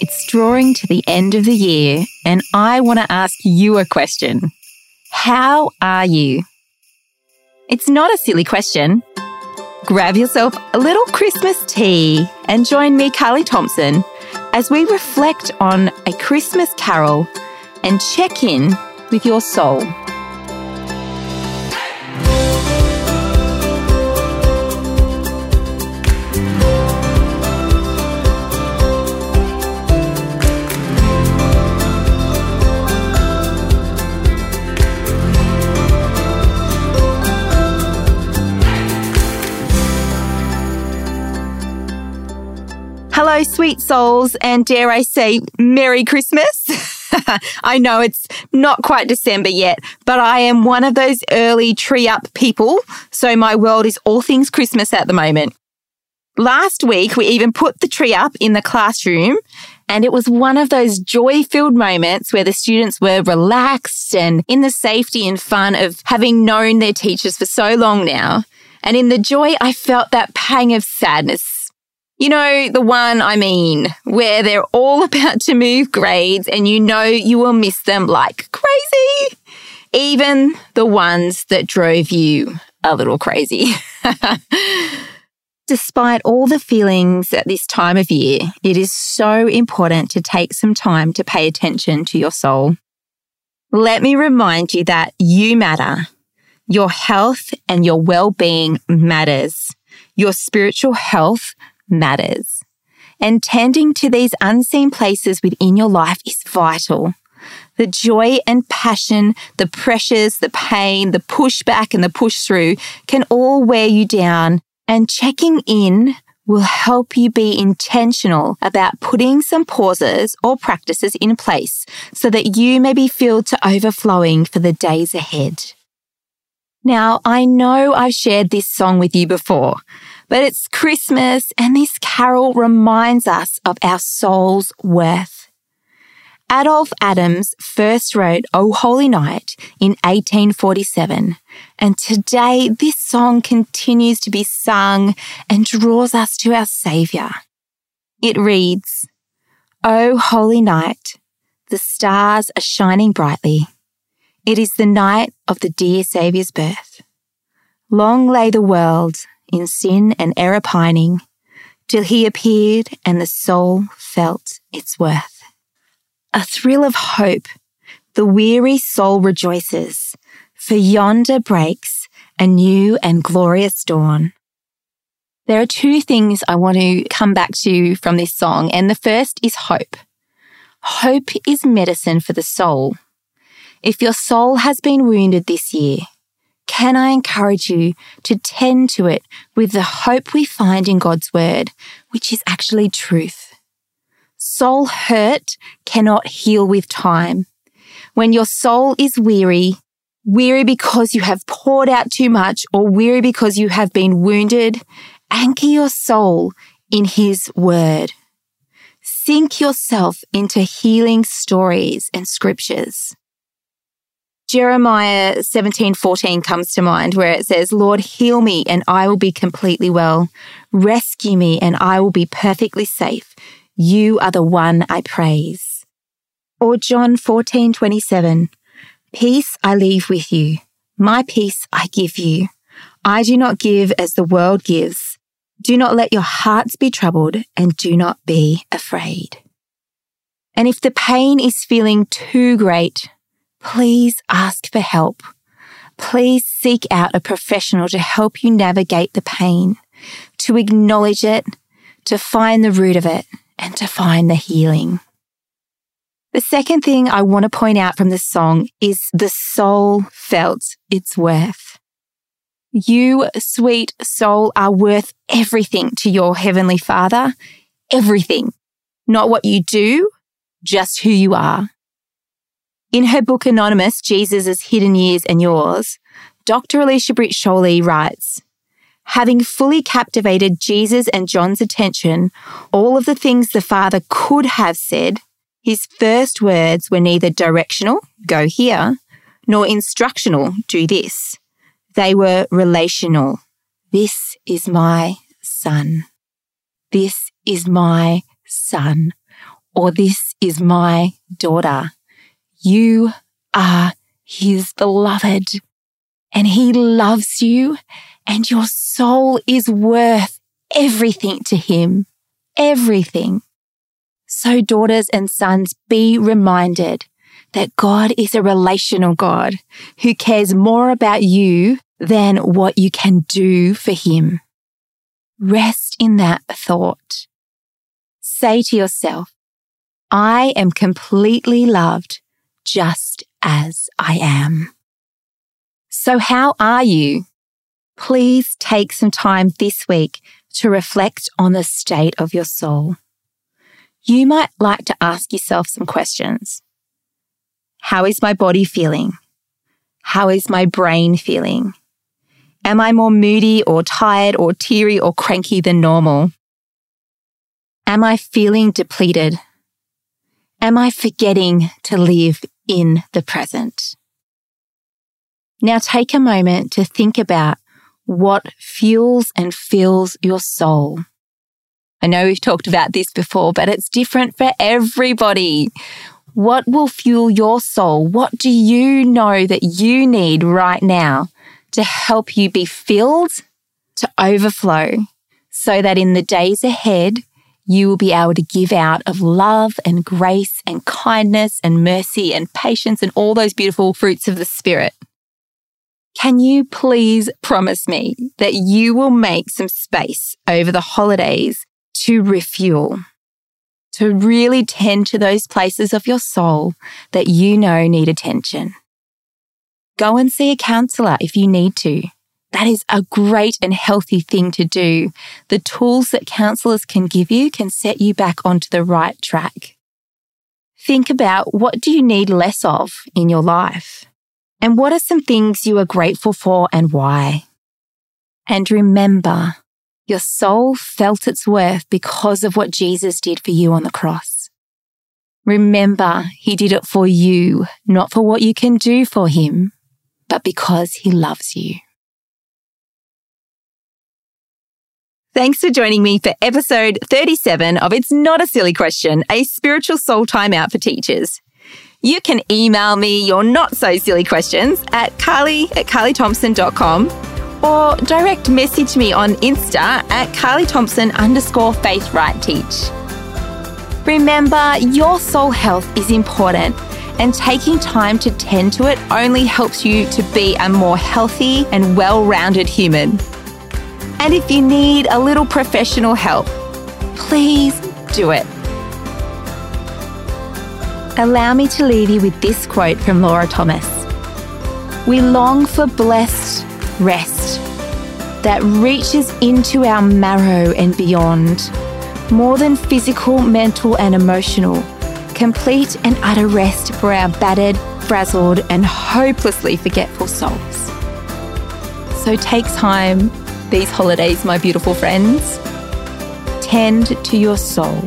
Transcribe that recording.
It's drawing to the end of the year, and I want to ask you a question. How are you? It's not a silly question. Grab yourself a little Christmas tea and join me, Carly Thompson, as we reflect on a Christmas carol and check in with your soul. Hello, sweet souls, and dare I say, Merry Christmas. I know it's not quite December yet, but I am one of those early tree up people, so my world is all things Christmas at the moment. Last week, we even put the tree up in the classroom, and it was one of those joy filled moments where the students were relaxed and in the safety and fun of having known their teachers for so long now. And in the joy, I felt that pang of sadness you know, the one I mean, where they're all about to move grades and you know you will miss them like crazy. Even the ones that drove you a little crazy. Despite all the feelings at this time of year, it is so important to take some time to pay attention to your soul. Let me remind you that you matter. Your health and your well-being matters. Your spiritual health matters. And tending to these unseen places within your life is vital. The joy and passion, the pressures, the pain, the pushback and the push through can all wear you down. And checking in will help you be intentional about putting some pauses or practices in place so that you may be filled to overflowing for the days ahead. Now, I know I've shared this song with you before, but it's Christmas and this carol reminds us of our soul's worth. Adolph Adams first wrote O Holy Night in 1847, and today this song continues to be sung and draws us to our Saviour. It reads, O Holy Night, the stars are shining brightly. It is the night of the dear Saviour's birth. Long lay the world in sin and error pining, till he appeared and the soul felt its worth. A thrill of hope, the weary soul rejoices, for yonder breaks a new and glorious dawn. There are two things I want to come back to from this song, and the first is hope. Hope is medicine for the soul. If your soul has been wounded this year, can I encourage you to tend to it with the hope we find in God's word, which is actually truth? Soul hurt cannot heal with time. When your soul is weary, weary because you have poured out too much or weary because you have been wounded, anchor your soul in his word. Sink yourself into healing stories and scriptures. Jeremiah 17:14 comes to mind where it says, "Lord, heal me and I will be completely well. Rescue me and I will be perfectly safe. You are the one I praise." Or John 14:27, "Peace I leave with you. My peace I give you. I do not give as the world gives. Do not let your hearts be troubled and do not be afraid." And if the pain is feeling too great, please ask for help. Please seek out a professional to help you navigate the pain, to acknowledge it, to find the root of it, and to find the healing. The second thing I want to point out from this song is the soul felt its worth. You, sweet soul, are worth everything to your Heavenly Father. Everything. Not what you do, just who you are. In her book Anonymous, Jesus' Hidden Years and Yours, Dr. Alicia Britt Chole writes, Having fully captivated Jesus and John's attention, all of the things the Father could have said, his first words were neither directional, go here, nor instructional, do this. They were relational. This is my son. This is my son. Or this is my daughter. You are his beloved and he loves you and your soul is worth everything to him. Everything. So daughters and sons, be reminded that God is a relational God who cares more about you than what you can do for him. Rest in that thought. Say to yourself, I am completely loved just as I am. So how are you? Please take some time this week to reflect on the state of your soul. You might like to ask yourself some questions. How is my body feeling? How is my brain feeling? Am I more moody or tired or teary or cranky than normal? Am I feeling depleted? Am I forgetting to live in the present? Now take a moment to think about what fuels and fills your soul. I know we've talked about this before, but it's different for everybody. What will fuel your soul? What do you know that you need right now to help you be filled to overflow so that in the days ahead, you will be able to give out of love and grace and kindness and mercy and patience and all those beautiful fruits of the Spirit. Can you please promise me that you will make some space over the holidays to refuel? to really tend to those places of your soul that you know need attention. Go and see a counselor if you need to. That is a great and healthy thing to do. The tools that counselors can give you can set you back onto the right track. Think about what do you need less of in your life? And what are some things you are grateful for and why? And remember, your soul felt its worth because of what Jesus did for you on the cross. Remember, he did it for you, not for what you can do for him, but because he loves you. Thanks for joining me for episode 37 of It's Not a Silly Question, a spiritual soul timeout for teachers. You can email me your not so silly questions at carly at carlythompson.com or direct message me on Insta at Carly Thompson underscore faith right teach. Remember, your soul health is important and taking time to tend to it only helps you to be a more healthy and well rounded human. And if you need a little professional help, please do it. Allow me to leave you with this quote from Laura Thomas We long for blessed rest that reaches into our marrow and beyond, more than physical, mental, and emotional, complete and utter rest for our battered, frazzled, and hopelessly forgetful souls. So take time these holidays, my beautiful friends. Tend to your soul